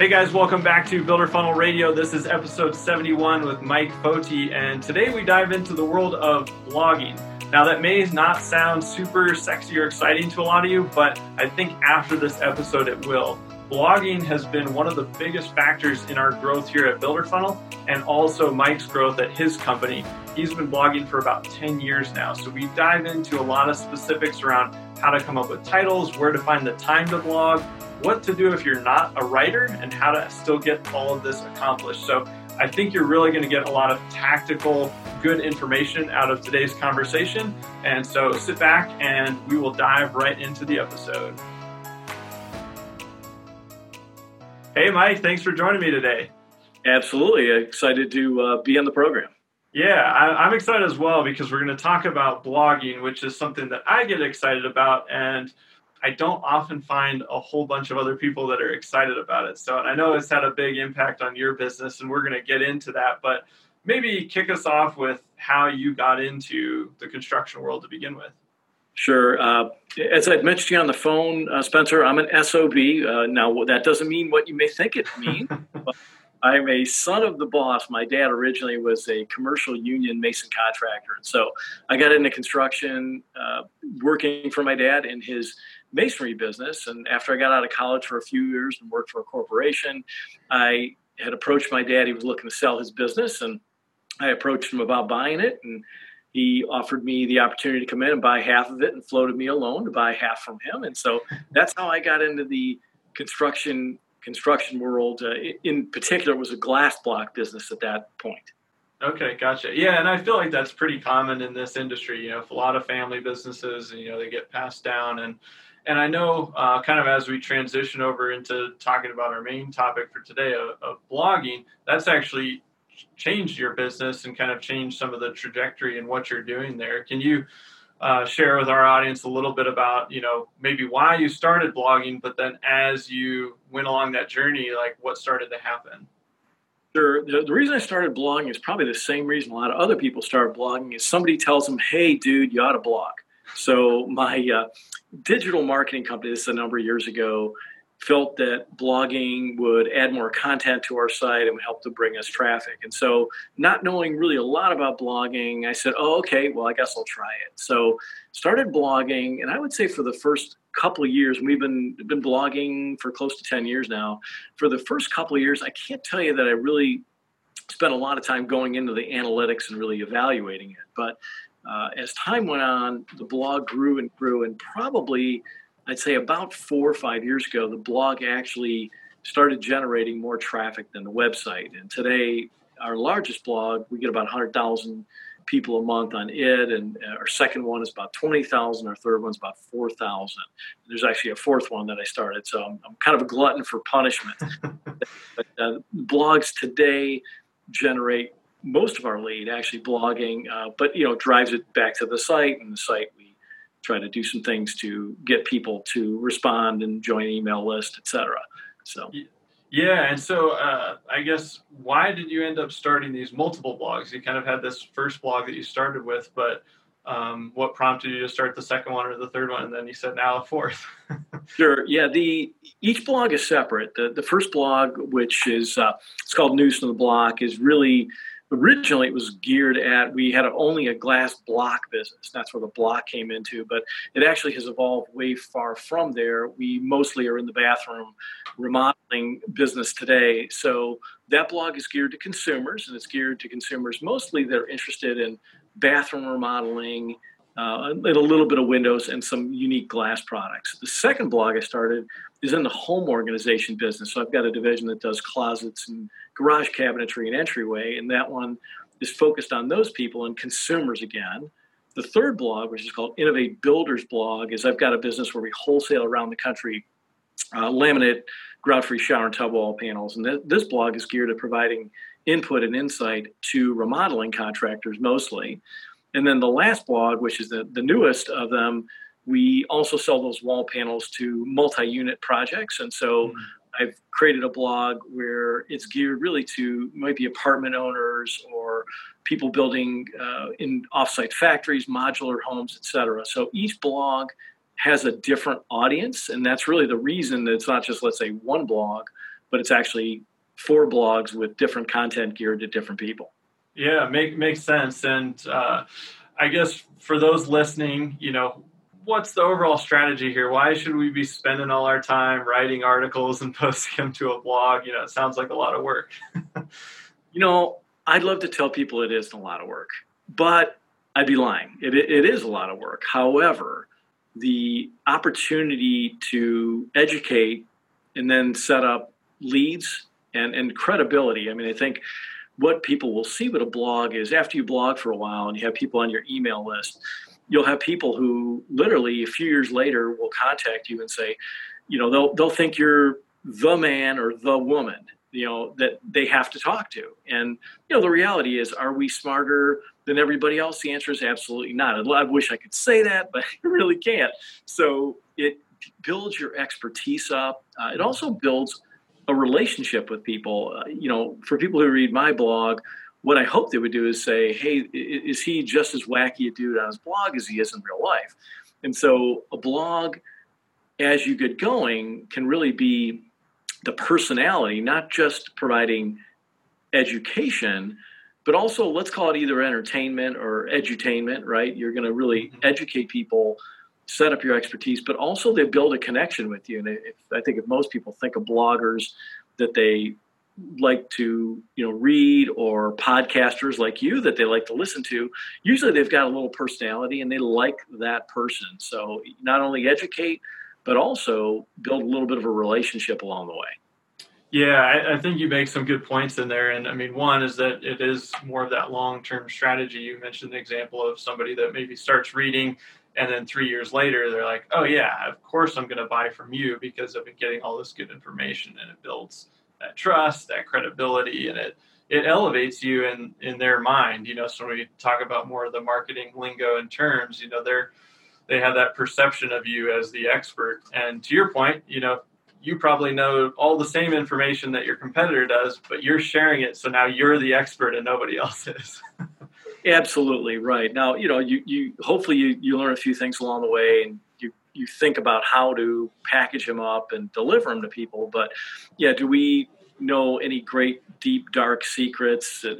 Hey guys, welcome back to Builder Funnel Radio. This is episode 71 with Mike Foti, and today we dive into the world of blogging. Now, that may not sound super sexy or exciting to a lot of you, but I think after this episode it will. Blogging has been one of the biggest factors in our growth here at Builder Funnel and also Mike's growth at his company. He's been blogging for about 10 years now. So we dive into a lot of specifics around how to come up with titles, where to find the time to blog, what to do if you're not a writer and how to still get all of this accomplished. So I think you're really going to get a lot of tactical, good information out of today's conversation. And so sit back and we will dive right into the episode. Hey, Mike, thanks for joining me today. Absolutely. Excited to uh, be on the program. Yeah, I, am excited as well because we're going to talk about blogging, which is something that I get excited about. And I don't often find a whole bunch of other people that are excited about it. So I know it's had a big impact on your business, and we're going to get into that. But maybe kick us off with how you got into the construction world to begin with. Sure. Uh, as I mentioned you on the phone, uh, Spencer, I'm an SOB. Uh, now, that doesn't mean what you may think it means. I'm a son of the boss. My dad originally was a commercial union mason contractor. And so I got into construction uh, working for my dad in his masonry business. And after I got out of college for a few years and worked for a corporation, I had approached my dad. He was looking to sell his business, and I approached him about buying it. And he offered me the opportunity to come in and buy half of it and floated me a loan to buy half from him. And so that's how I got into the construction construction world. Uh, in particular, was a glass block business at that point. Okay, gotcha. Yeah, and I feel like that's pretty common in this industry. You know, a lot of family businesses, and you know, they get passed down, and and I know, uh, kind of as we transition over into talking about our main topic for today of, of, blogging, that's actually changed your business and kind of changed some of the trajectory and what you're doing there. Can you uh, share with our audience a little bit about, you know, maybe why you started blogging, but then as you went along that journey, like what started to happen? Sure. The, the reason I started blogging is probably the same reason a lot of other people start blogging is somebody tells them, hey, dude, you ought to blog. So my uh, digital marketing company, this is a number of years ago, felt that blogging would add more content to our site and help to bring us traffic. And so, not knowing really a lot about blogging, I said, "Oh, okay. Well, I guess I'll try it." So, started blogging, and I would say for the first couple years, we've been been blogging for close to ten years now. For the first couple years, I can't tell you that I really spent a lot of time going into the analytics and really evaluating it, but uh, as time went on, the blog grew and grew, and probably, I'd say about four or five years ago, the blog actually started generating more traffic than the website. And today, our largest blog, we get about 100,000 people a month on it, and our second one is about 20,000. Our third one's about 4,000. There's actually a fourth one that I started, so I'm, I'm kind of a glutton for punishment. but uh, blogs today generate most of our lead actually blogging, uh, but you know drives it back to the site, and the site we try to do some things to get people to respond and join email list, etc. So. Yeah, and so uh, I guess why did you end up starting these multiple blogs? You kind of had this first blog that you started with, but um, what prompted you to start the second one or the third one, and then you said now a fourth? sure. Yeah. The each blog is separate. The the first blog, which is uh, it's called News from the Block, is really originally it was geared at we had only a glass block business. That's where the block came into but it actually has evolved way far from there. We mostly are in the bathroom remodeling business today. So that blog is geared to consumers and it's geared to consumers mostly that are interested in bathroom remodeling uh, and a little bit of windows and some unique glass products. The second blog i started is in the home organization business. So i've got a division that does closets and garage cabinetry and entryway, and that one is focused on those people and consumers again. The third blog, which is called Innovate Builders Blog, is I've got a business where we wholesale around the country uh, laminate grout-free shower and tub wall panels. And th- this blog is geared at providing input and insight to remodeling contractors mostly. And then the last blog, which is the, the newest of them, we also sell those wall panels to multi-unit projects. And so mm-hmm. I've created a blog where it's geared really to might be apartment owners or people building uh, in offsite factories, modular homes, etc. So each blog has a different audience, and that's really the reason that it's not just let's say one blog, but it's actually four blogs with different content geared to different people. Yeah, make makes sense. And uh, I guess for those listening, you know, what's the overall strategy here? Why should we be spending all our time writing articles and posting them to a blog? You know, it sounds like a lot of work. you know, I'd love to tell people it isn't a lot of work, but I'd be lying. It, it is a lot of work. However, the opportunity to educate and then set up leads and, and credibility. I mean, I think what people will see with a blog is after you blog for a while and you have people on your email list, you'll have people who literally a few years later will contact you and say, you know, they'll they'll think you're the man or the woman, you know, that they have to talk to. And you know, the reality is, are we smarter than everybody else? The answer is absolutely not. I wish I could say that, but I really can't. So it builds your expertise up. Uh, it also builds a relationship with people. Uh, you know, for people who read my blog, what I hope they would do is say, hey, is he just as wacky a dude on his blog as he is in real life? And so a blog, as you get going, can really be the personality, not just providing education, but also let's call it either entertainment or edutainment, right? You're going to really mm-hmm. educate people, set up your expertise, but also they build a connection with you. And if, I think if most people think of bloggers that they like to you know read or podcasters like you that they like to listen to usually they've got a little personality and they like that person. So not only educate but also build a little bit of a relationship along the way. Yeah I, I think you make some good points in there. And i mean one is that it is more of that long-term strategy. You mentioned the example of somebody that maybe starts reading and then three years later they're like oh yeah of course i'm going to buy from you because i've been getting all this good information and it builds that trust, that credibility, and it it elevates you in in their mind. You know, so when we talk about more of the marketing lingo and terms, you know, they're they have that perception of you as the expert. And to your point, you know, you probably know all the same information that your competitor does, but you're sharing it, so now you're the expert and nobody else is. Absolutely right. Now, you know, you you hopefully you, you learn a few things along the way and you think about how to package them up and deliver them to people. But yeah, do we know any great deep dark secrets? Uh,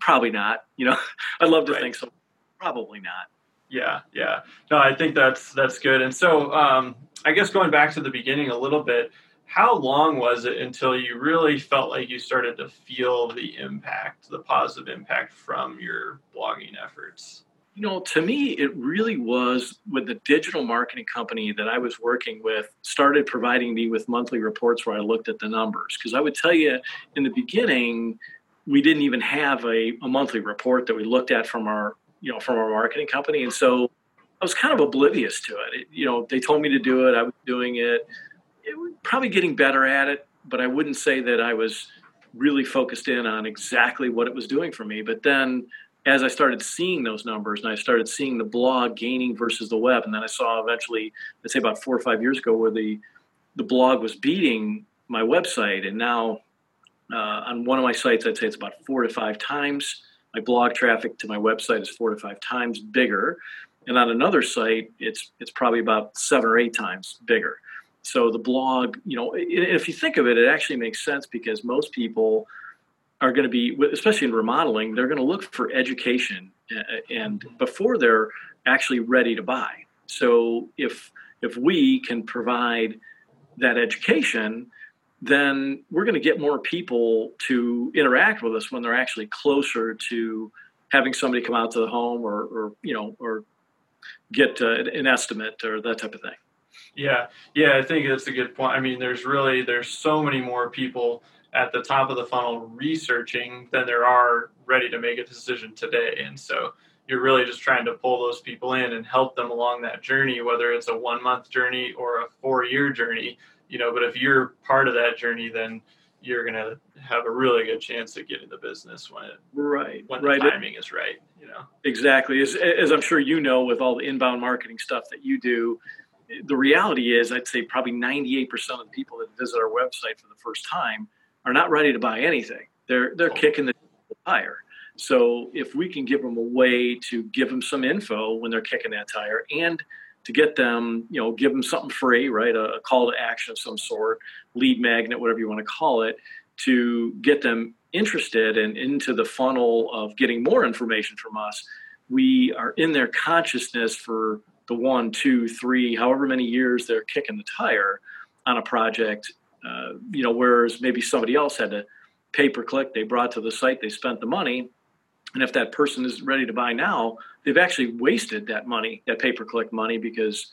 probably not. You know, I'd love to right. think so. Probably not. Yeah, yeah. No, I think that's that's good. And so, um, I guess going back to the beginning a little bit, how long was it until you really felt like you started to feel the impact, the positive impact from your blogging efforts? You know, to me, it really was when the digital marketing company that I was working with started providing me with monthly reports where I looked at the numbers. Because I would tell you in the beginning, we didn't even have a, a monthly report that we looked at from our, you know, from our marketing company. And so I was kind of oblivious to it. it you know, they told me to do it, I was doing it, it was probably getting better at it, but I wouldn't say that I was really focused in on exactly what it was doing for me. But then as I started seeing those numbers and I started seeing the blog gaining versus the web, and then I saw eventually, let's say about four or five years ago, where the the blog was beating my website, and now uh, on one of my sites, I'd say it's about four to five times. My blog traffic to my website is four to five times bigger, and on another site, it's it's probably about seven or eight times bigger. So the blog, you know, if you think of it, it actually makes sense because most people are going to be, especially in remodeling, they're going to look for education and before they're actually ready to buy. So if if we can provide that education, then we're going to get more people to interact with us when they're actually closer to having somebody come out to the home or, or you know or get uh, an estimate or that type of thing. Yeah, yeah, I think that's a good point. I mean, there's really there's so many more people at the top of the funnel researching than there are ready to make a decision today. And so you're really just trying to pull those people in and help them along that journey, whether it's a one month journey or a four year journey. you know, but if you're part of that journey, then you're going to have a really good chance of getting the business when it right when right. the timing is right. You know exactly as as I'm sure you know with all the inbound marketing stuff that you do. The reality is, I'd say probably 98% of the people that visit our website for the first time are not ready to buy anything. They're they're kicking the tire. So if we can give them a way to give them some info when they're kicking that tire and to get them, you know, give them something free, right? A, a, call to action of some sort, lead magnet, whatever you want to call it, to get them interested and into the funnel of getting more information from us. We are in their consciousness for the one, two, three, however many years they're kicking the tire on a project. Uh, you know, whereas maybe somebody else had to pay per click, they brought to the site, they spent the money, and if that person is ready to buy now, they've actually wasted that money, that pay per click money, because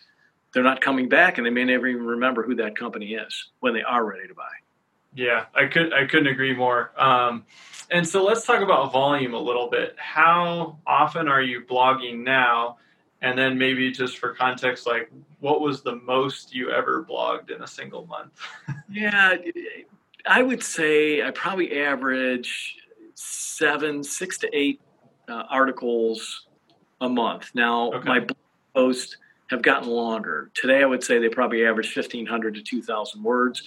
they're not coming back and they may never even remember who that company is when they are ready to buy. Yeah, I could I couldn't agree more. Um, and so let's talk about volume a little bit. How often are you blogging now? And then maybe just for context, like what was the most you ever blogged in a single month? yeah, I would say I probably average seven, six to eight uh, articles a month. Now, okay. my blog posts have gotten longer. Today, I would say they probably average 1,500 to 2,000 words.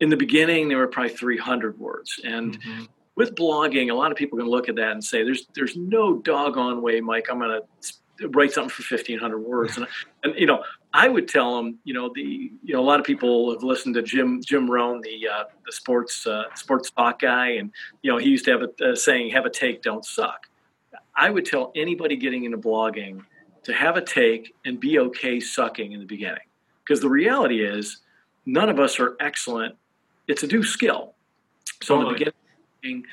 In the beginning, they were probably 300 words. And mm-hmm. with blogging, a lot of people can look at that and say, "There's there's no doggone way, Mike. I'm going to write something for 1,500 words." and, and you know, I would tell them, you know, the you know a lot of people have listened to Jim Jim Rome, the uh, the sports uh, sports talk guy, and you know he used to have a, a saying, "Have a take, don't suck." I would tell anybody getting into blogging to have a take and be okay sucking in the beginning, because the reality is none of us are excellent. It's a new skill. So totally. in the beginning,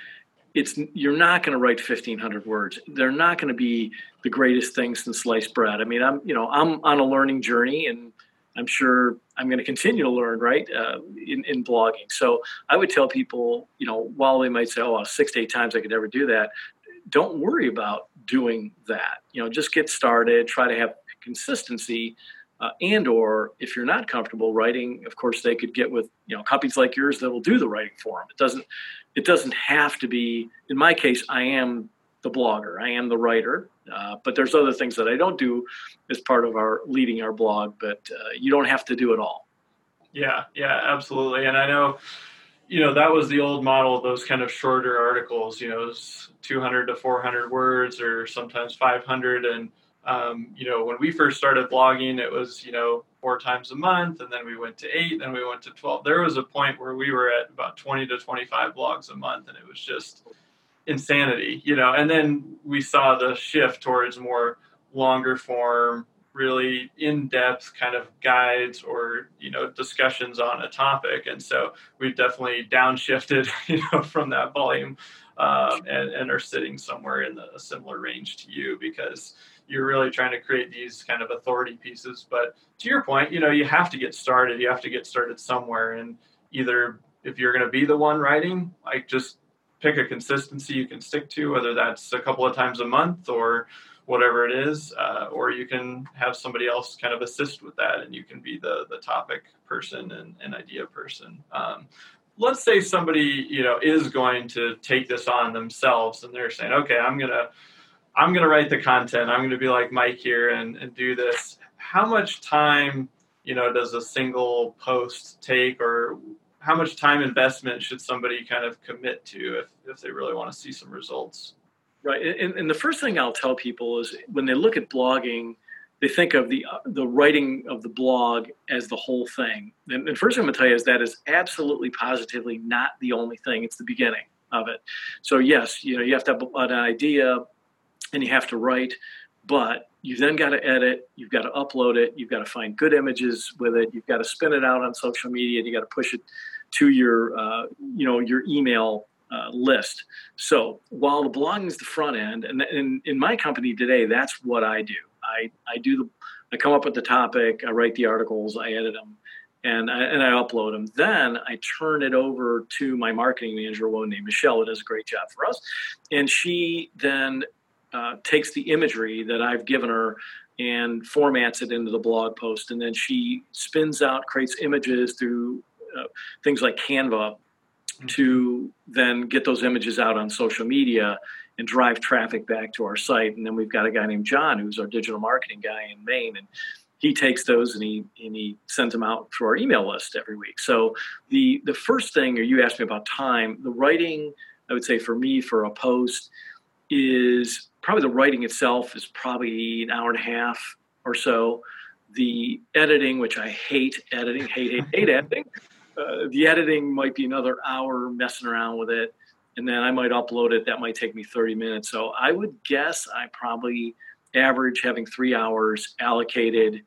it's you're not going to write 1500 words. They're not going to be the greatest thing since sliced bread. I mean i'm you know i'm on a learning journey and i'm sure i'm going to continue to learn right uh, in, in blogging. So i would tell people you know while they might say oh six to eight times i could never do that don't worry about doing that. You know just get started try to have consistency uh, and or if you're not comfortable writing of course they could get with you know companies like yours that will do the writing for them it doesn't it doesn't have to be in my case i am the blogger i am the writer uh, but there's other things that i don't do as part of our leading our blog but uh, you don't have to do it all. Yeah yeah absolutely. And i know you know that was the old model those kind of shorter articles you know 200 to 400 words or sometimes 500 and um, you know, when we first started blogging, it was, you know, four times a month, and then we went to eight, then we went to 12. There was a point where we were at about 20 to 25 blogs a month, and it was just insanity, you know. And then we saw the shift towards more longer form, really in-depth kind of guides or you know discussions on a topic and so we've definitely downshifted you know from that volume um, and, and are sitting somewhere in the, a similar range to you because you're really trying to create these kind of authority pieces. But to your point, you know, you have to get started. You have to get started somewhere. And either if you're going to be the one writing, like just pick a consistency you can stick to, whether that's a couple of times a month or whatever it is, uh, or you can have somebody else kind of assist with that, and you can be the the topic person and, and idea person. Um, let's say somebody you know is going to take this on themselves, and they're saying, okay, I'm gonna I'm going to write the content. I'm going to be like Mike here and, and do this. How much time, you know, does a single post take or how much time investment should somebody kind of commit to if, if they really want to see some results? Right. And, and the first thing I'll tell people is when they look at blogging, they think of the uh, the writing of the blog as the whole thing. And, and first thing I'm going to tell you is that is absolutely positively not the only thing. It's the beginning of it. So yes, you know, you have to have an idea, and you have to write, but you then got to edit, you've got to upload it, you've got to find good images with it, you've got to spin it out on social media, and you got to push it to your, uh, you know, your email uh, list. So while the blogging is the front end, and in, in my company today, that's what I do. I, I do the, I come up with the topic, I write the articles, I edit them, and I, and I upload them. Then I turn it over to my marketing manager, a woman named Michelle, who does a great job for us, and she then uh, takes the imagery that I've given her and formats it into the blog post, and then she spins out, creates images through uh, things like Canva mm-hmm. to then get those images out on social media and drive traffic back to our site. And then we've got a guy named John who's our digital marketing guy in Maine, and he takes those and he and he sends them out through our email list every week. So the the first thing, or you asked me about time, the writing, I would say for me for a post is probably the writing itself is probably an hour and a half or so. The editing, which I hate editing, hate, hate, hate editing. Uh, the editing might be another hour messing around with it. And then I might upload it. That might take me 30 minutes. So I would guess I probably average having three hours allocated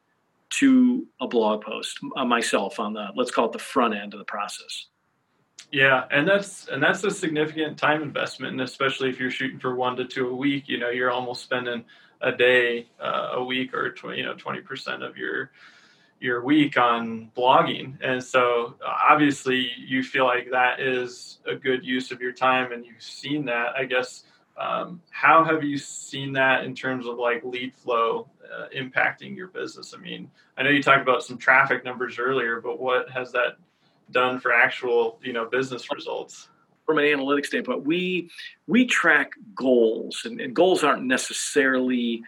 to a blog post uh, myself on the, let's call it the front end of the process. Yeah, and that's and that's a significant time investment, and especially if you're shooting for one to two a week, you know, you're almost spending a day uh, a week or 20, you know 20% of your your week on blogging. And so obviously you feel like that is a good use of your time and you've seen that i guess. Um, how have you seen that in terms of like lead flow uh, impacting your business? I mean i know you talked about some traffic numbers earlier but what has that done for actual you know business results from an analytics standpoint, we we track goals, and, and goals aren't necessarily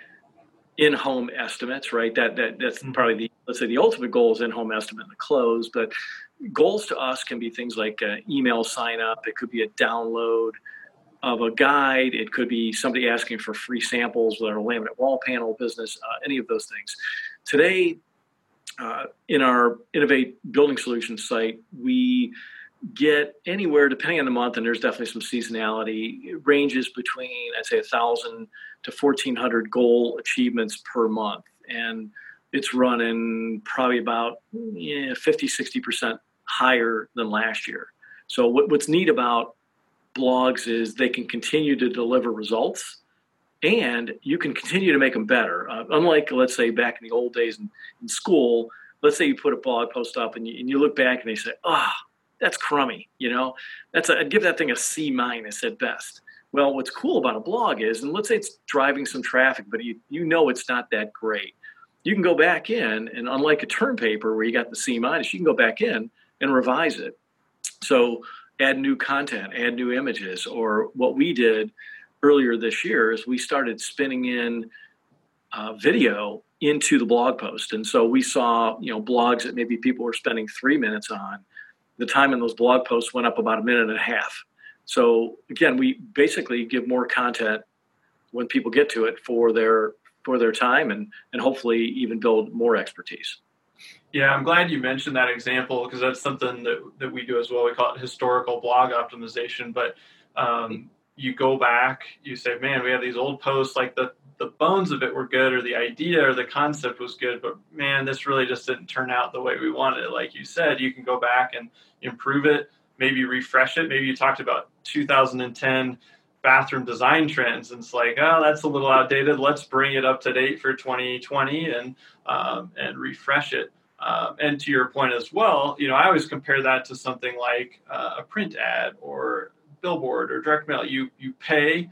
in-home estimates, right? That that that's mm-hmm. probably the let's say the ultimate goal is in-home estimate and the close, but goals to us can be things like email sign up. It could be a download of a guide. It could be somebody asking for free samples with our laminate wall panel business. Uh, any of those things. Today, uh, in our Innovate Building Solutions site, we get anywhere, depending on the month, and there's definitely some seasonality, it ranges between, I'd say, 1,000 to 1,400 goal achievements per month. And it's running probably about yeah, 50, 60% higher than last year. So, what, what's neat about blogs is they can continue to deliver results and you can continue to make them better. Uh, unlike, let's say, back in the old days in, in school, let's say you put a blog post up and you, and you look back and they say, ah, oh, that's crummy. You know, that's a, I'd give that thing a C minus at best. Well, what's cool about a blog is, and let's say it's driving some traffic, but you you know it's not that great. You can go back in, and unlike a term paper where you got the C minus, you can go back in and revise it. So add new content, add new images, or what we did earlier this year is we started spinning in uh, video into the blog post, and so we saw you know blogs that maybe people were spending three minutes on the time in those blog posts went up about a minute and a half. So again, we basically give more content when people get to it for their for their time and and hopefully even build more expertise. Yeah, I'm glad you mentioned that example because that's something that, that we do as well. We call it historical blog optimization. But um, you go back, you say, man, we have these old posts like the the bones of it were good or the idea or the concept was good but man this really just didn't turn out the way we wanted it. Like you said you can go back and improve it maybe refresh it. Maybe you talked about 2010 bathroom design trends and it's like oh that's a little outdated. Let's bring it up to date for 2020 and um, and refresh it. Um, and to your point as well you know i always compare that to something like uh, a print ad or billboard or direct mail. You you pay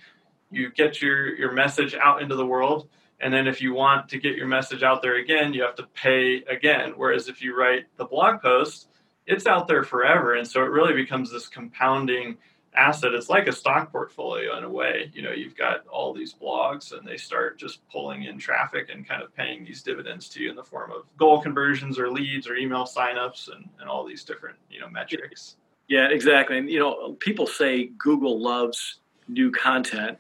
you get your your message out into the world and then if you want to get your message out there again you have to pay again. Whereas if you write the blog post it's out there forever. And so it really becomes this compounding asset. It's like a stock portfolio in a way. You know you've got all these blogs and they start just pulling in traffic and kind of paying these dividends to you in the form of goal conversions or leads or email signups and, and all these different you know metrics yeah exactly and you know people say google loves new content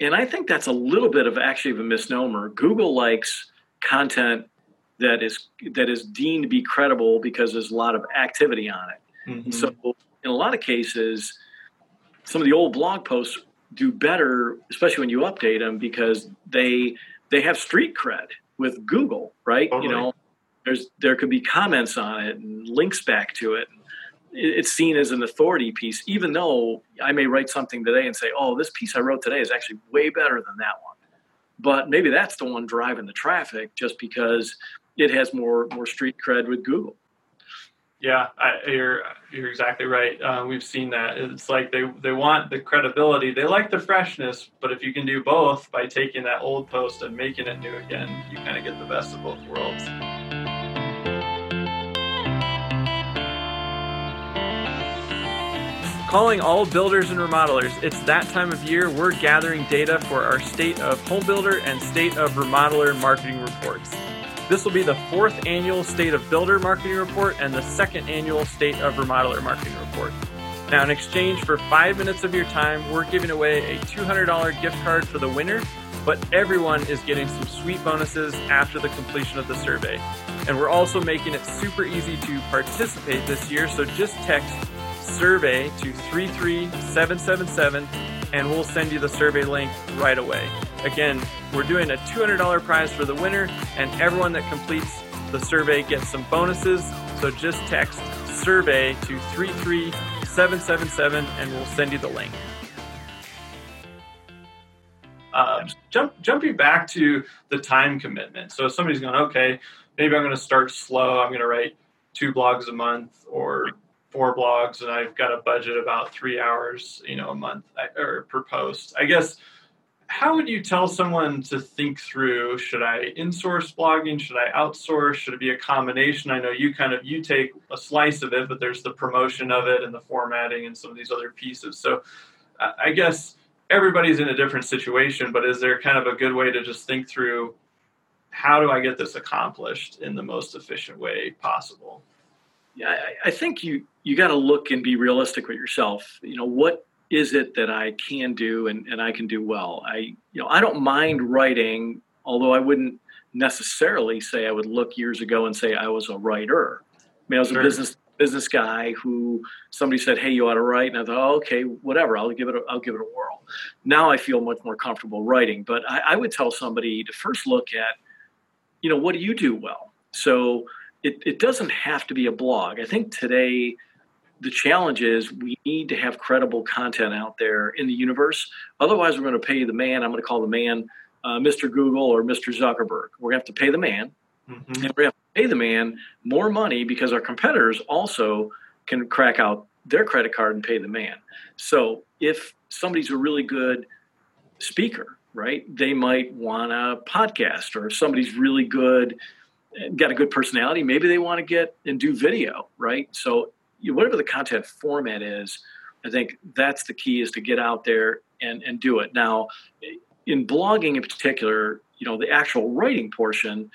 and I think that's a little bit of actually of a misnomer. Google likes content that is that is deemed to be credible because there's a lot of activity on it. Mm-hmm. So in a lot of cases, some of the old blog posts do better, especially when you update them, because they they have street cred with Google, right? Totally. You know, there's there could be comments on it and links back to it it's seen as an authority piece, even though I may write something today and say, oh, this piece I wrote today is actually way better than that one. But maybe that's the one driving the traffic just because it has more more street cred with Google. Yeah, I, you're you're exactly right. Uh, we've seen that. It's like they they want the credibility. They like the freshness, but if you can do both by taking that old post and making it new again, you kind of get the best of both worlds. Calling all builders and remodelers, it's that time of year we're gathering data for our State of Home Builder and State of Remodeler marketing reports. This will be the fourth annual State of Builder marketing report and the second annual State of Remodeler marketing report. Now, in exchange for five minutes of your time, we're giving away a $200 gift card for the winner, but everyone is getting some sweet bonuses after the completion of the survey. And we're also making it super easy to participate this year, so just text survey to 33777 and we'll send you the survey link right away. Again, we're doing a $200 prize for the winner, and everyone that completes the survey gets some bonuses. So just text survey to 33777 and we'll send you the link. Uh, jump, jumping back to the time commitment. So if somebody's going, okay, maybe I'm going to start slow. I'm going to write two blogs a month or four blogs and I've got a budget about three hours, you know, a month or per post. I guess how would you tell someone to think through should I insource blogging? Should I outsource? Should it be a combination? I know you kind of you take a slice of it, but there's the promotion of it and the formatting and some of these other pieces. So I guess everybody's in a different situation, but is there kind of a good way to just think through how do I get this accomplished in the most efficient way possible? I, I think you you got to look and be realistic with yourself. You know, what is it that I can do and, and I can do well? I you know I don't mind writing, although I wouldn't necessarily say I would look years ago and say I was a writer. I mean, I was sure. a business business guy who somebody said, "Hey, you ought to write," and I thought, oh, "Okay, whatever. I'll give it. A, I'll give it a whirl." Now I feel much more comfortable writing, but I, I would tell somebody to first look at, you know, what do you do well? So it, it doesn't have to be a blog. I think today the challenge is we need to have credible content out there in the universe. Otherwise, we're going to pay the man. I'm going to call the man uh, Mr. Google or Mr. Zuckerberg. We're going to have to pay the man. Mm-hmm. And we're going to have to pay the man more money because our competitors also can crack out their credit card and pay the man. So if somebody's a really good speaker, right, they might want a podcast, or if somebody's really good got a good personality, maybe they want to get and do video, right? So whatever the content format is, I think that's the key is to get out there and, and do it. Now, in blogging in particular, you know, the actual writing portion,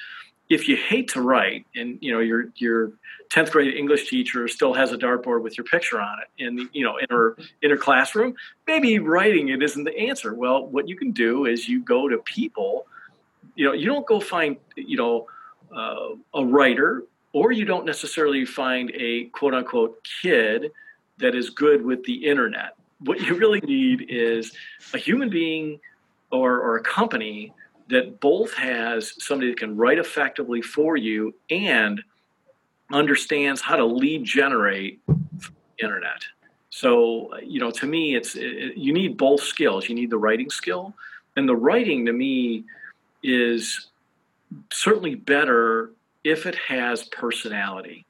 if you hate to write and you know your your 10th grade english teacher still has a dartboard with your picture on it in the, you know in her in her classroom maybe writing it isn't the answer well what you can do is you go to people you know you don't go find you know uh, a writer, or you don't necessarily find a quote unquote kid that is good with the internet. What you really need is a human being or, or a company that both has somebody that can write effectively for you and understands how to lead generate internet. So, you know, to me, it's it, you need both skills. You need the writing skill, and the writing to me is certainly better if it has personality.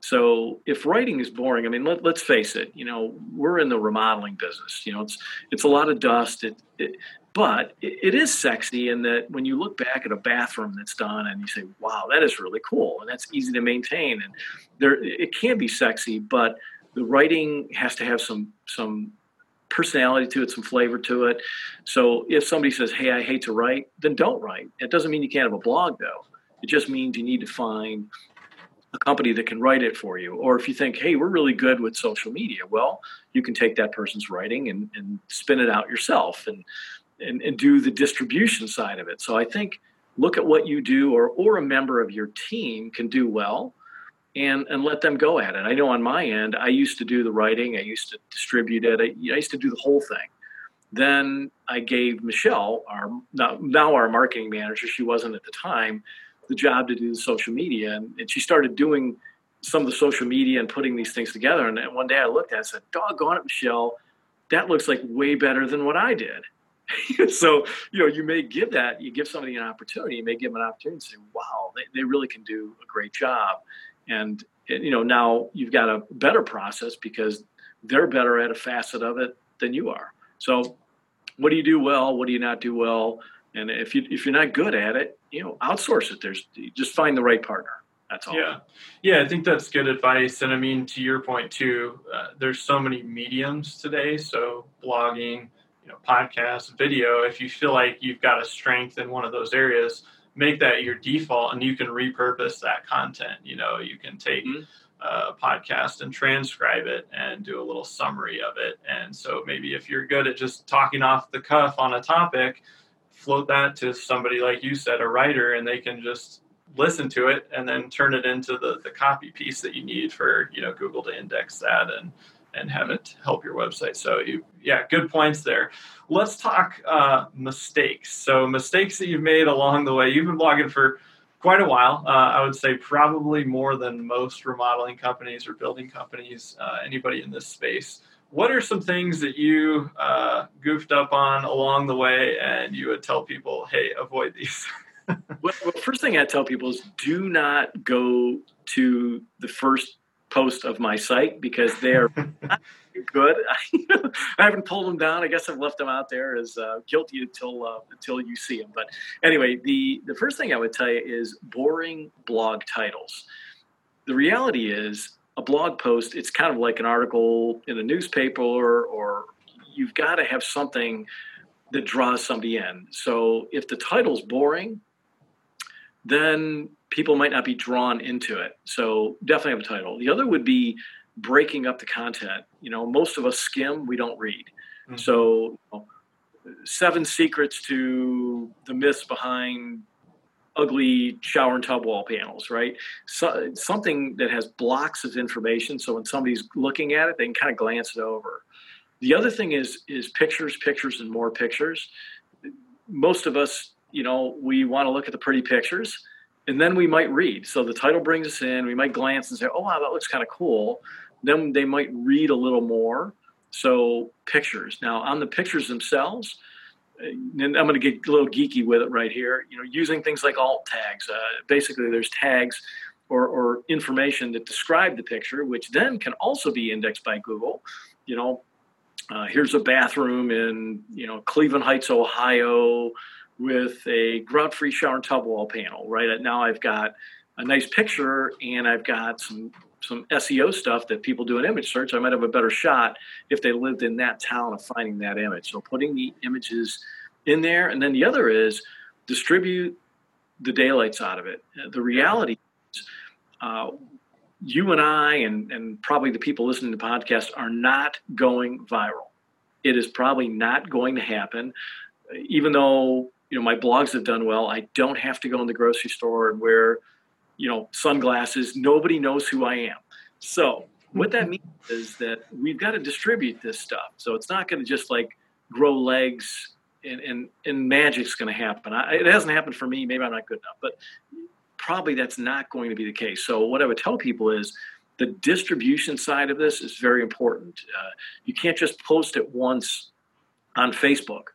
So if writing is boring, I mean, let, us face it. You know, we're in the remodeling business. You know, it's it's a lot of dust. It, it but it, is sexy in that when you look back at a bathroom that's done and you say, "Wow, that is really cool," and that's easy to maintain, and there it can be sexy, but the writing has to have some some personality to it, some flavor to it. So if somebody says, "Hey, I hate to write," then don't write. It doesn't mean you can't have a blog, though. It just means you need to find a company that can write it for you. Or if you think, "Hey, we're really good with social media," well, you can take that person's writing and, and spin it out yourself and, and and do the distribution side of it. So I think look at what you do, or or a member of your team can do well and and let them go at it. I know on my end, I used to do the writing, I used to distribute it, I, I used to do the whole thing. Then I gave Michelle, our now, now our marketing manager, she wasn't at the time, the job to do the social media, and, and she started doing some of the social media and putting these things together. And, and one day I looked at it and said, "Doggone it, Michelle, that looks like way better than what I did." so you know you may give that you give somebody an opportunity you may give them an opportunity to say wow they, they really can do a great job and you know now you've got a better process because they're better at a facet of it than you are so what do you do well what do you not do well and if you if you're not good at it you know outsource it there's just find the right partner That's all. Yeah, yeah, I think that's good advice. And I mean, to your point too, uh, there's so many mediums today. So blogging, you know, podcasts, video. If you feel like you've got a strength in one of those areas, make that your default, and you can repurpose that content. You know, you can take. Mm-hmm. A podcast and transcribe it and do a little summary of it. And so maybe if you're good at just talking off the cuff on a topic, float that to somebody like you said, a writer, and they can just listen to it and then turn it into the, the copy piece that you need for you know Google to index that and and have it help your website. So you yeah, good points there. Let's talk uh, mistakes. So mistakes that you've made along the way. You've been blogging for quite a while. Uh, I would say probably more than most remodeling companies or building companies. Uh, anybody in this space. What are some things that you uh, goofed up on along the way, and you would tell people, "Hey, avoid these." well, first thing I tell people is do not go to the first post of my site because they're good. I haven't pulled them down. I guess I've left them out there as uh, guilty until uh, until you see them. But anyway, the the first thing I would tell you is boring blog titles. The reality is a blog post. It's kind of like an article in a newspaper, or, or you've got to have something that draws somebody in. So if the title's boring, then people might not be drawn into it. So definitely have a title. The other would be breaking up the content. You know, most of us skim, we don't read. Mm-hmm. So, you know, seven secrets to the myths behind ugly shower and tub wall panels, right? So, something that has blocks of information. So when somebody's looking at it, they can kind of glance it over. The other thing is is pictures, pictures, and more pictures. Most of us you know, we want to look at the pretty pictures and then we might read. So the title brings us in, we might glance and say, oh, wow, that looks kind of cool. Then they might read a little more. So pictures. Now, on the pictures themselves, and I'm going to get a little geeky with it right here, you know, using things like alt tags. Uh, basically, there's tags or, or information that describe the picture, which then can also be indexed by Google. You know, uh, here's a bathroom in, you know, Cleveland Heights, Ohio with a grout free shower and tub wall panel, right? Uh, now I've got a nice picture and I've got some some SEO stuff that people do an image search. I might have a better shot if they lived in that town of finding that image. So putting the images in there, and then the other is distribute the daylights out of it. Uh, the reality is, uh, you and I, and, and probably the people listening to the podcast, are not going viral. It is probably not going to happen, uh, even though you know my blogs have done well. I don't have to go in the grocery store and wear you know sunglasses. Nobody knows who i am. So what that means is that we've got to distribute this stuff. So it's not going to just like grow legs and and, and magic's going to happen. I, it hasn't happened for me. Maybe i'm not good enough but probably that's not going to be the case. So what i would tell people is the distribution side of this is very important. Uh, you can't just post it once on facebook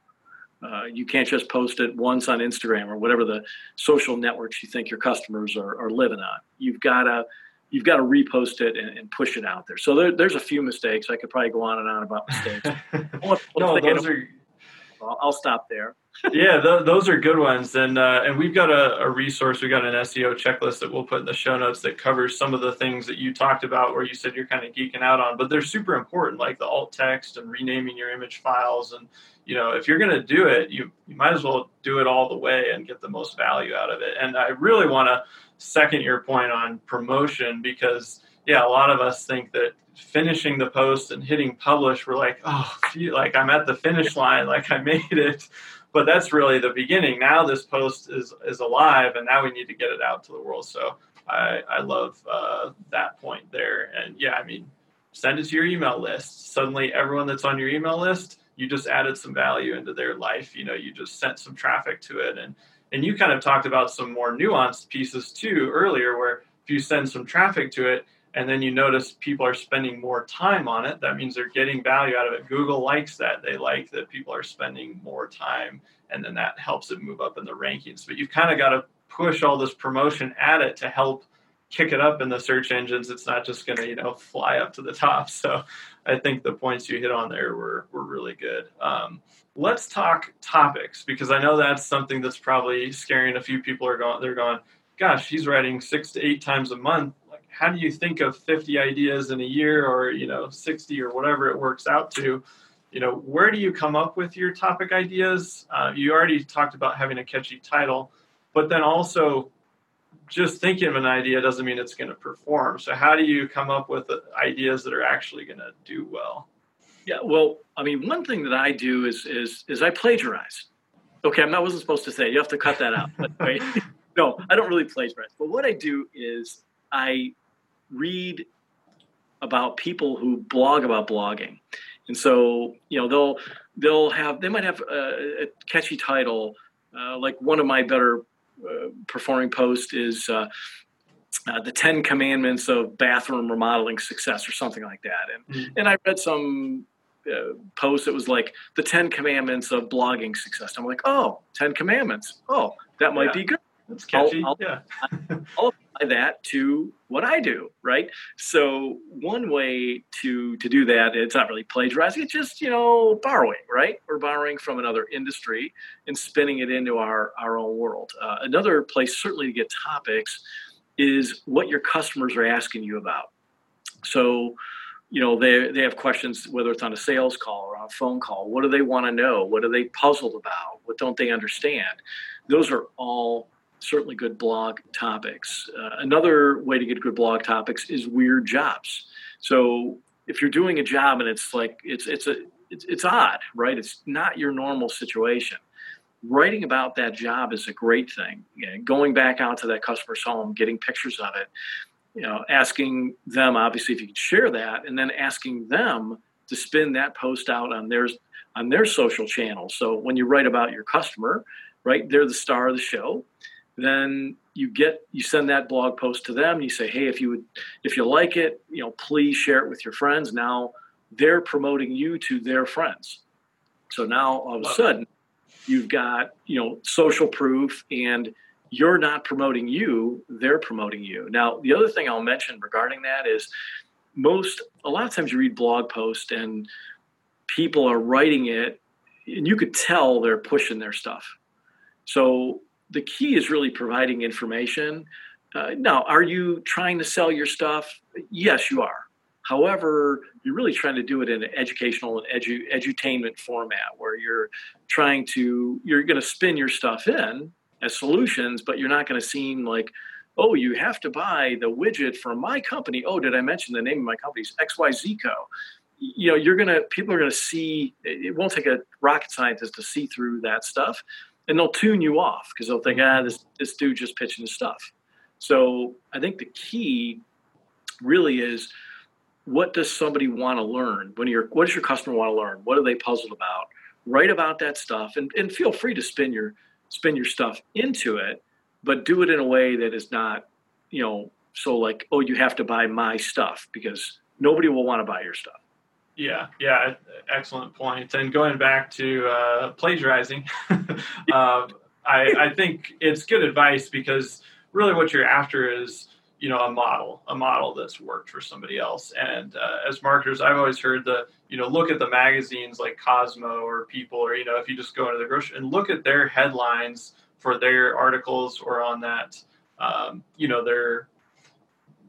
uh, you can't just post it once on Instagram or whatever the social networks you think your customers are, are living on. You've got to you've got to repost it and, and push it out there. So there, there's a few mistakes. I could probably go on and on about mistakes. no, those are. I'll, I'll stop there yeah, th- those are good ones, and uh, and we've got a, a, resource. We got an SEO checklist that we'll put in the show notes that covers some of the things that you talked about, where you said you're kind of geeking out on, but they're super important, like the alt text and renaming your image files. And you know, if you're going to do it, you you might as well do it all the way and get the most value out of it. And I really want to second your point on promotion because yeah, a lot of us think that finishing the post and hitting publish, we're like, oh, like I'm at the finish line, like I made it but that's really the beginning. Now this post is is alive, and now we need to get it out to the world. So I I love uh, that point there. And yeah, I mean, send it to your email list. Suddenly, everyone that's on your email list, you just added some value into their life. You know, you just sent some traffic to it, and and you kind of talked about some more nuanced pieces too earlier, where if you send some traffic to it, and then you notice people are spending more time on it that means they're getting value out of it. Google likes that. They like that people are spending more time and then that helps it move up in the rankings. But you've kind of got to push all this promotion at it to help kick it up in the search engines it's not just going to you know fly up to the top so i think the points you hit on there were, were really good um, let's talk topics because i know that's something that's probably scaring a few people are going they're going gosh, he's writing six to eight times a month. Like, how do you think of 50 ideas in a year or, you know, 60 or whatever it works out to? You know, where do you come up with your topic ideas? Uh, you already talked about having a catchy title, but then also just thinking of an idea doesn't mean it's going to perform. So, how do you come up with ideas that are actually going to do well? Yeah, well, I mean, one thing that I do is is is I plagiarize. Okay, I'm not wasn't supposed to say. You have to cut that out. But, right? no, I don't really plagiarize. But what I do is I read about people who blog about blogging, and so you know they'll they'll have they might have a, a catchy title. Uh, like one of my better performing post is uh, uh, the Ten Commandments of Bathroom Remodeling Success or something like that. And mm-hmm. and I read some uh, post that was like the Ten Commandments of blogging success. I'm like, oh, Ten Commandments. Oh, that might yeah. be good. That's catchy. I'll, I'll, yeah. I'll that to what I do, right? So one way to to do that, it's not really plagiarizing. It's just you know borrowing, right? We're borrowing from another industry and spinning it into our our own world. Uh, another place certainly to get topics is what your customers are asking you about. So you know they they have questions whether it's on a sales call or on a phone call what do they want to know what are they puzzled about what don't they understand those are all certainly good blog topics. Uh, another way to get good blog topics is weird jobs. So if you're doing a job and it's like it's it's a it's, it's odd right? It's not your normal situation. Writing about that job is a great thing. You know, going back out to that customer's home getting pictures of it you know, asking them obviously if you could share that, and then asking them to spin that post out on their on their social channels. So when you write about your customer, right, they're the star of the show. Then you get you send that blog post to them. and You say, hey, if you would, if you like it, you know, please share it with your friends. Now they're promoting you to their friends. So now all of a sudden, you've got you know social proof and you're not promoting you, they're promoting you. Now, the other thing I'll mention regarding that is most, a lot of times you read blog posts and people are writing it and you could tell they're pushing their stuff. So the key is really providing information. Uh, now, are you trying to sell your stuff? Yes, you are. However, you're really trying to do it in an educational and edu- edutainment format where you're trying to, you're going to spin your stuff in as solutions, but you're not going to seem like, oh, you have to buy the widget from my company. Oh, did I mention the name of my company's XYZ Co? You know, you're going to, people are going to see, it won't take a rocket scientist to see through that stuff and they'll tune you off because they'll think, ah, this, this dude just pitching his stuff. So I think the key really is what does somebody want to learn when what does your customer want to learn? What are they puzzled about? Write about that stuff and, and feel free to spin your, spin your stuff into it, but do it in a way that is not, you know, so like, oh, you have to buy my stuff because nobody will want to buy your stuff. Yeah, yeah, excellent point. And going back to uh, plagiarizing, uh, I, I think it's good advice because really what you're after is you know a model a model that's worked for somebody else and uh, as marketers i've always heard the you know look at the magazines like cosmo or people or you know if you just go into the grocery and look at their headlines for their articles or on that um, you know they're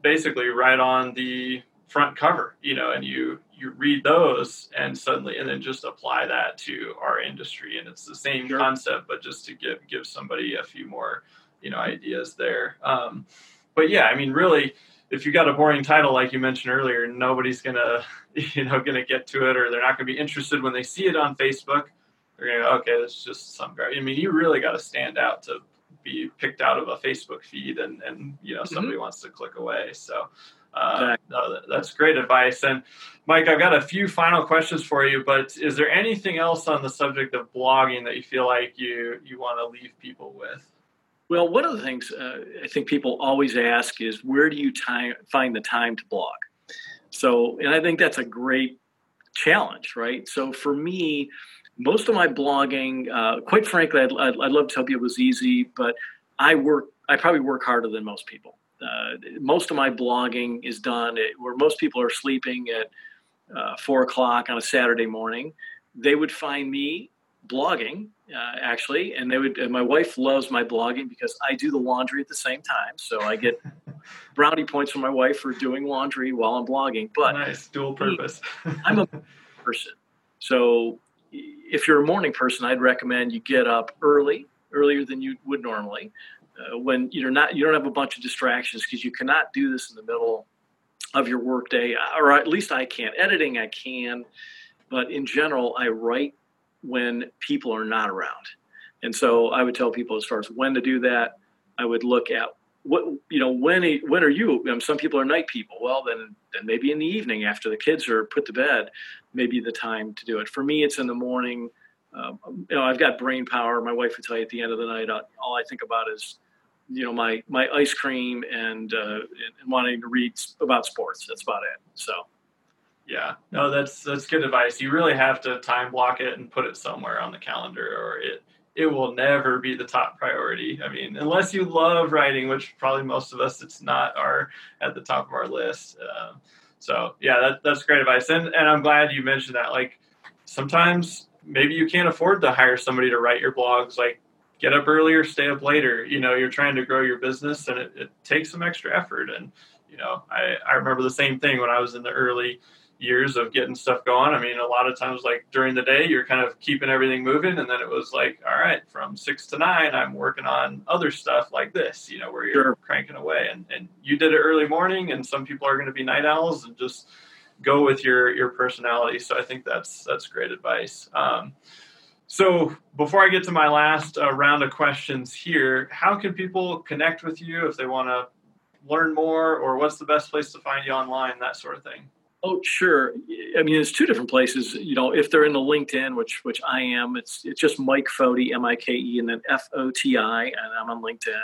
basically right on the front cover you know and you you read those and suddenly and then just apply that to our industry and it's the same sure. concept but just to give give somebody a few more you know ideas there um, but yeah, I mean, really, if you got a boring title like you mentioned earlier, nobody's gonna, you know, gonna get to it, or they're not gonna be interested when they see it on Facebook. They're gonna, go, okay, that's just some guy. I mean, you really got to stand out to be picked out of a Facebook feed, and and you know mm-hmm. somebody mm-hmm. wants to click away. So. Uh, no, that's great advice. And Mike, I've got a few final questions for you, but is there anything else on the subject of blogging that you feel like you you want to leave people with? Well, one of the things uh, I think people always ask is where do you time, find the time to blog? So, and I think that's a great challenge, right? So for me, most of my blogging, uh, quite frankly, I'd, I'd, I'd, love to tell people it was easy, but I work, I probably work harder than most people. Uh, most of my blogging is done at, where most people are sleeping at uh, four o'clock on a Saturday morning. They would find me blogging uh, actually, and they would. And my wife loves my blogging because I do the laundry at the same time, so I get brownie points from my wife for doing laundry while I'm blogging. But nice dual purpose. I'm a person, so if you're a morning person, I'd recommend you get up early, earlier than you would normally, uh, when you're not you don't have a bunch of distractions because you cannot do this in the middle of your workday, or at least I can't. Editing, I can, but in general, I write when people are not around. And so I would tell people as far as when to do that, I would look at what you know when when are you? Some people are night people. Well, then then maybe in the evening after the kids are put to bed, maybe the time to do it. For me, it's in the morning. Um, you know, I've got brain power. My wife would tell you at the end of the night, uh, all I think about is you know my my ice cream and uh, and wanting to read about sports. That's about it. So. Yeah, no, that's that's good advice. You really have to time block it and put it somewhere on the calendar, or it it will never be the top priority. I mean, unless you love writing, which probably most of us, it's not our at the top of our list. Uh, so yeah, that, that's great advice, and and I'm glad you mentioned that. Like sometimes maybe you can't afford to hire somebody to write your blogs. Like get up earlier, stay up later. You know, you're trying to grow your business, and it, it takes some extra effort. And you know, I I remember the same thing when I was in the early years of getting stuff going. I mean, a lot of times, like during the day, you're kind of keeping everything moving, and then it was like, all right, from six to nine, I'm working on other stuff like this, you know, where you're sure. cranking away. And and you did it early morning, and some people are going to be night owls, and just go with your your personality. So I think that's that's great advice. Um, so before I get to my last uh, round of questions here, how can people connect with you if they want to learn more, or what's the best place to find you online, that sort of thing? Oh, sure. I mean, there's two different places. You know, if they're in the LinkedIn, which which I am, it's it's just Mike Foti, M I K E, and then F O T I, and I'm on LinkedIn.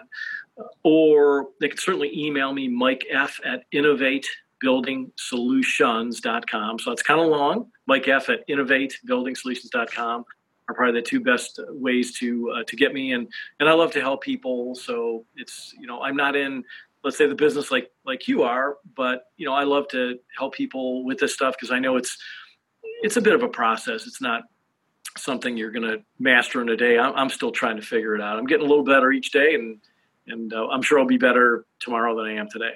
Uh, or they can certainly email me, Mike F at Innovate innovatebuildingsolutions.com. So it's kind of long. Mike F at innovatebuildingsolutions.com are probably the two best ways to uh, to get me. And and I love to help people. So it's you know I'm not in let's say the business like like you are but you know i love to help people with this stuff because i know it's it's a bit of a process. It's not something you're going to master in a day. I'm, I'm, still trying to figure it out. I'm getting a little better each day and and uh, i'm sure i'll be better tomorrow than i am today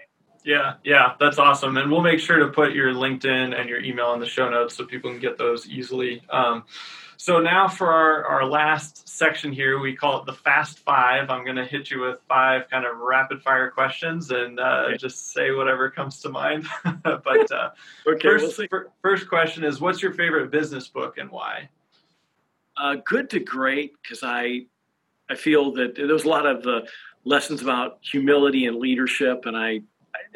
yeah yeah that's awesome and we'll make sure to put your linkedin and your email in the show notes so people can get those easily um, so now for our, our last section here, we call it the fast five. I'm going to hit you with five kind of rapid fire questions and uh, okay. just say whatever comes to mind. but uh, okay, first, we'll first question is what's your favorite business book and why? Uh, good to great because I I feel that there's a lot of uh, lessons about humility and leadership, and I,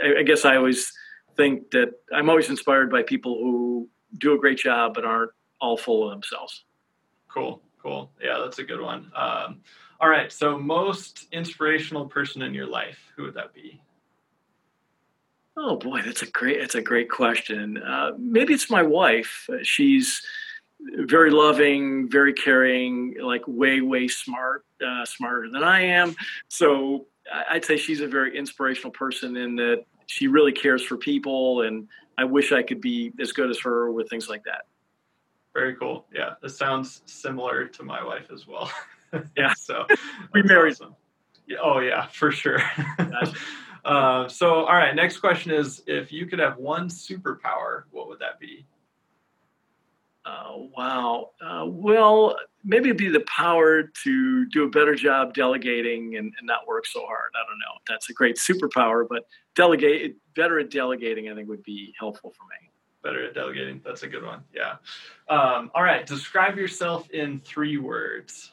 I I guess I always think that I'm always inspired by people who do a great job but aren't all full of themselves. Cool, cool. Yeah, that's a good one. Um, all right, so most inspirational person in your life, who would that be? Oh boy, that's a great that's a great question. Uh, maybe it's my wife. She's very loving, very caring, like way way smart, uh, smarter than I am. So I'd say she's a very inspirational person in that she really cares for people, and I wish I could be as good as her with things like that. Very cool. Yeah, this sounds similar to my wife as well. yeah. so we married. Awesome. Yeah, oh yeah, for sure. uh, so all right, next question is: If you could have one superpower, what would that be? Uh, wow. Uh, well, maybe it'd be the power to do a better job delegating and, and, not work so hard. I don't know. That's a great superpower, but delegate better at delegating, I think, would be helpful for me better at delegating. That's a good one. Yeah. Um, all right. Describe yourself in three words.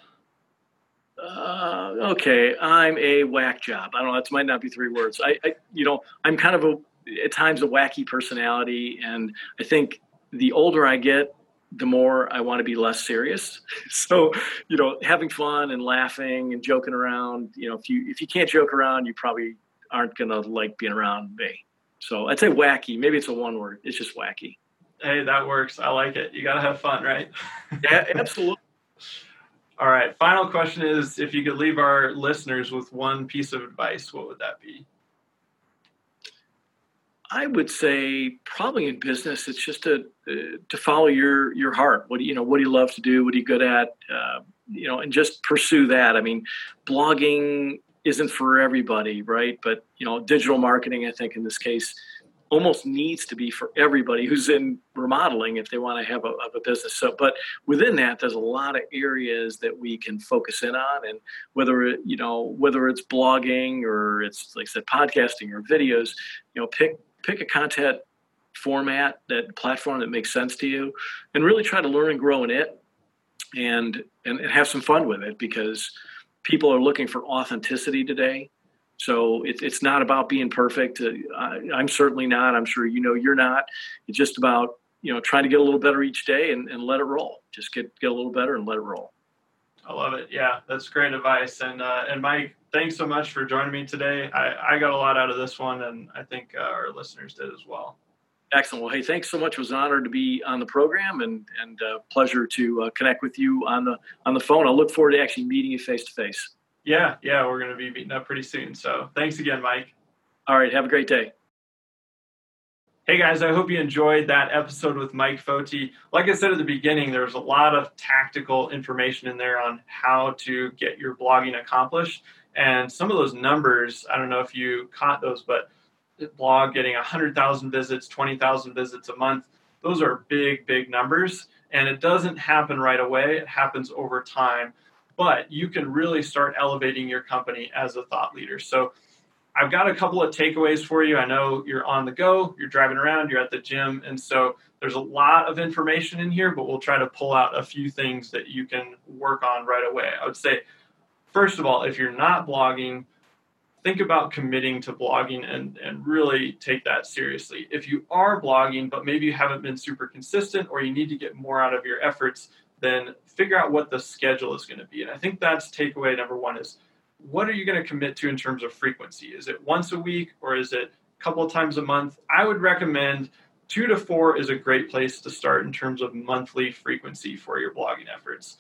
Uh, okay, I'm a whack job. I don't know. That might not be three words. I, I, you know, I'm kind of a at times a wacky personality, and I think the older I get, the more I want to be less serious. So, you know, having fun and laughing and joking around. You know, if you if you can't joke around, you probably aren't gonna like being around me. So I'd say wacky. Maybe it's a one word. It's just wacky. Hey, that works. I like it. You got to have fun, right? yeah, absolutely. All right. Final question is if you could leave our listeners with one piece of advice, what would that be? I would say probably in business, it's just to uh, to follow your your heart. What do you know? What do you love to do? What are you good at? Uh, you know, and just pursue that. I mean, blogging isn't for everybody, right? But you know, digital marketing, I think in this case, almost needs to be for everybody who's in remodeling if they want to have a, have a, business. So, but within that, there's a lot of areas that we can focus in on, and whether it, you know whether it's blogging or it's like I said, podcasting or videos, you know, pick pick a content format that platform that makes sense to you, and really try to learn and grow in it, and and, and have some fun with it because people are looking for authenticity today so it, it's not about being perfect. Uh, I, I'm certainly not. I'm sure you know you're not. It's just about you know trying to get a little better each day and, and let it roll. Just get get a little better and let it roll. I love it. Yeah, that's great advice. And uh, and Mike, thanks so much for joining me today. I, I got a lot out of this one, and I think uh, our listeners did as well. Excellent. Well, hey, thanks so much. It was an honor to be on the program, and and uh, pleasure to uh, connect with you on the on the phone. I look forward to actually meeting you face to face. Yeah, yeah, we're going to be meeting up pretty soon. So thanks again, Mike. All right, have a great day. Hey guys, I hope you enjoyed that episode with Mike Foti. Like I said at the beginning, there's a lot of tactical information in there on how to get your blogging accomplished. And some of those numbers, I don't know if you caught those, but blog getting 100,000 visits, 20,000 visits a month, those are big, big numbers. And it doesn't happen right away, it happens over time but you can really start elevating your company as a thought leader. So I've got a couple of takeaways for you. I know you're on the go, you're driving around, you're at the gym, and so there's a lot of information in here, but we'll try to pull out a few things that you can work on right away. I would say, first of all, if you're not blogging, think about committing to blogging and, and really take that seriously. If you are blogging, but maybe you haven't been super consistent or you need to get more out of your efforts, then figure out what the schedule is going to be. And I think that's takeaway number one is what are you going to commit to in terms of frequency? Is it once a week or is it a couple of times a month? I would recommend two to four is a great place to start in terms of monthly frequency for your blogging efforts.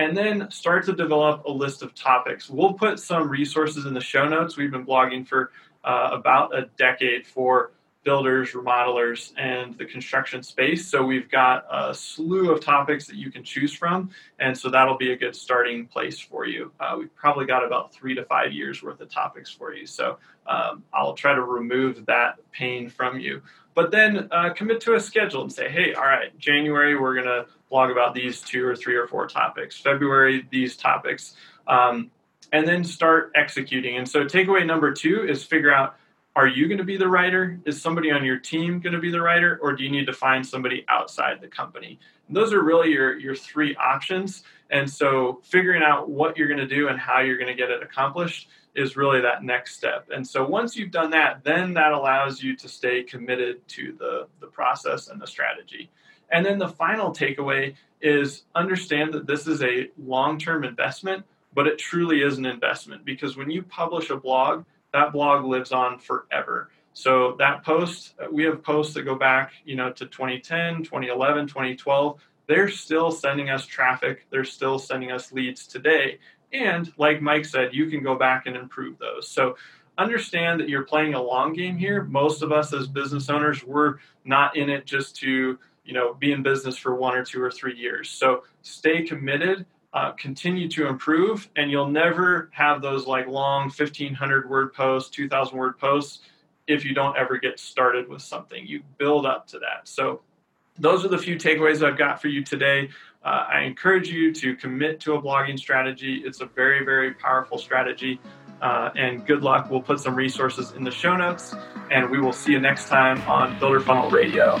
And then start to develop a list of topics. We'll put some resources in the show notes. We've been blogging for uh, about a decade for builders, remodelers, and the construction space. So we've got a slew of topics that you can choose from, and so that'll be a good starting place for you. Uh, we've probably got about three to five years worth of topics for you. So um, I'll try to remove that pain from you. But then uh, commit to a schedule and say, hey, all right, January we're going to blog about these two or three or four topics. February these topics. Um, and then start executing. And so, takeaway number two is figure out are you going to be the writer? Is somebody on your team going to be the writer, or do you need to find somebody outside the company? And those are really your your three options. And so, figuring out what you're going to do and how you're going to get it accomplished is really that next step. And so, once you've done that, then that allows you to stay committed to the the process and the strategy. And then the final takeaway is understand that this is a long term investment, but it truly is an investment because when you publish a blog that blog lives on forever. So that post, we have posts that go back, you know, to 2010, 2011, 2012. They're still sending us traffic. They're still sending us leads today. And like Mike said, you can go back and improve those. So understand that you're playing a long game here. Most of us as business owners, we're not in it just to, you know, be in business for one or two or three years. So stay committed uh, continue to improve and you'll never have those like long 1500 word posts 2000 word posts if you don't ever get started with something. You build up to that. So those are the few takeaways i've got for you today. Uh, i encourage you to commit to a blogging strategy. It's a very very powerful strategy uh, and good luck. We'll put some resources in the show notes and we will see you next time on builder funnel radio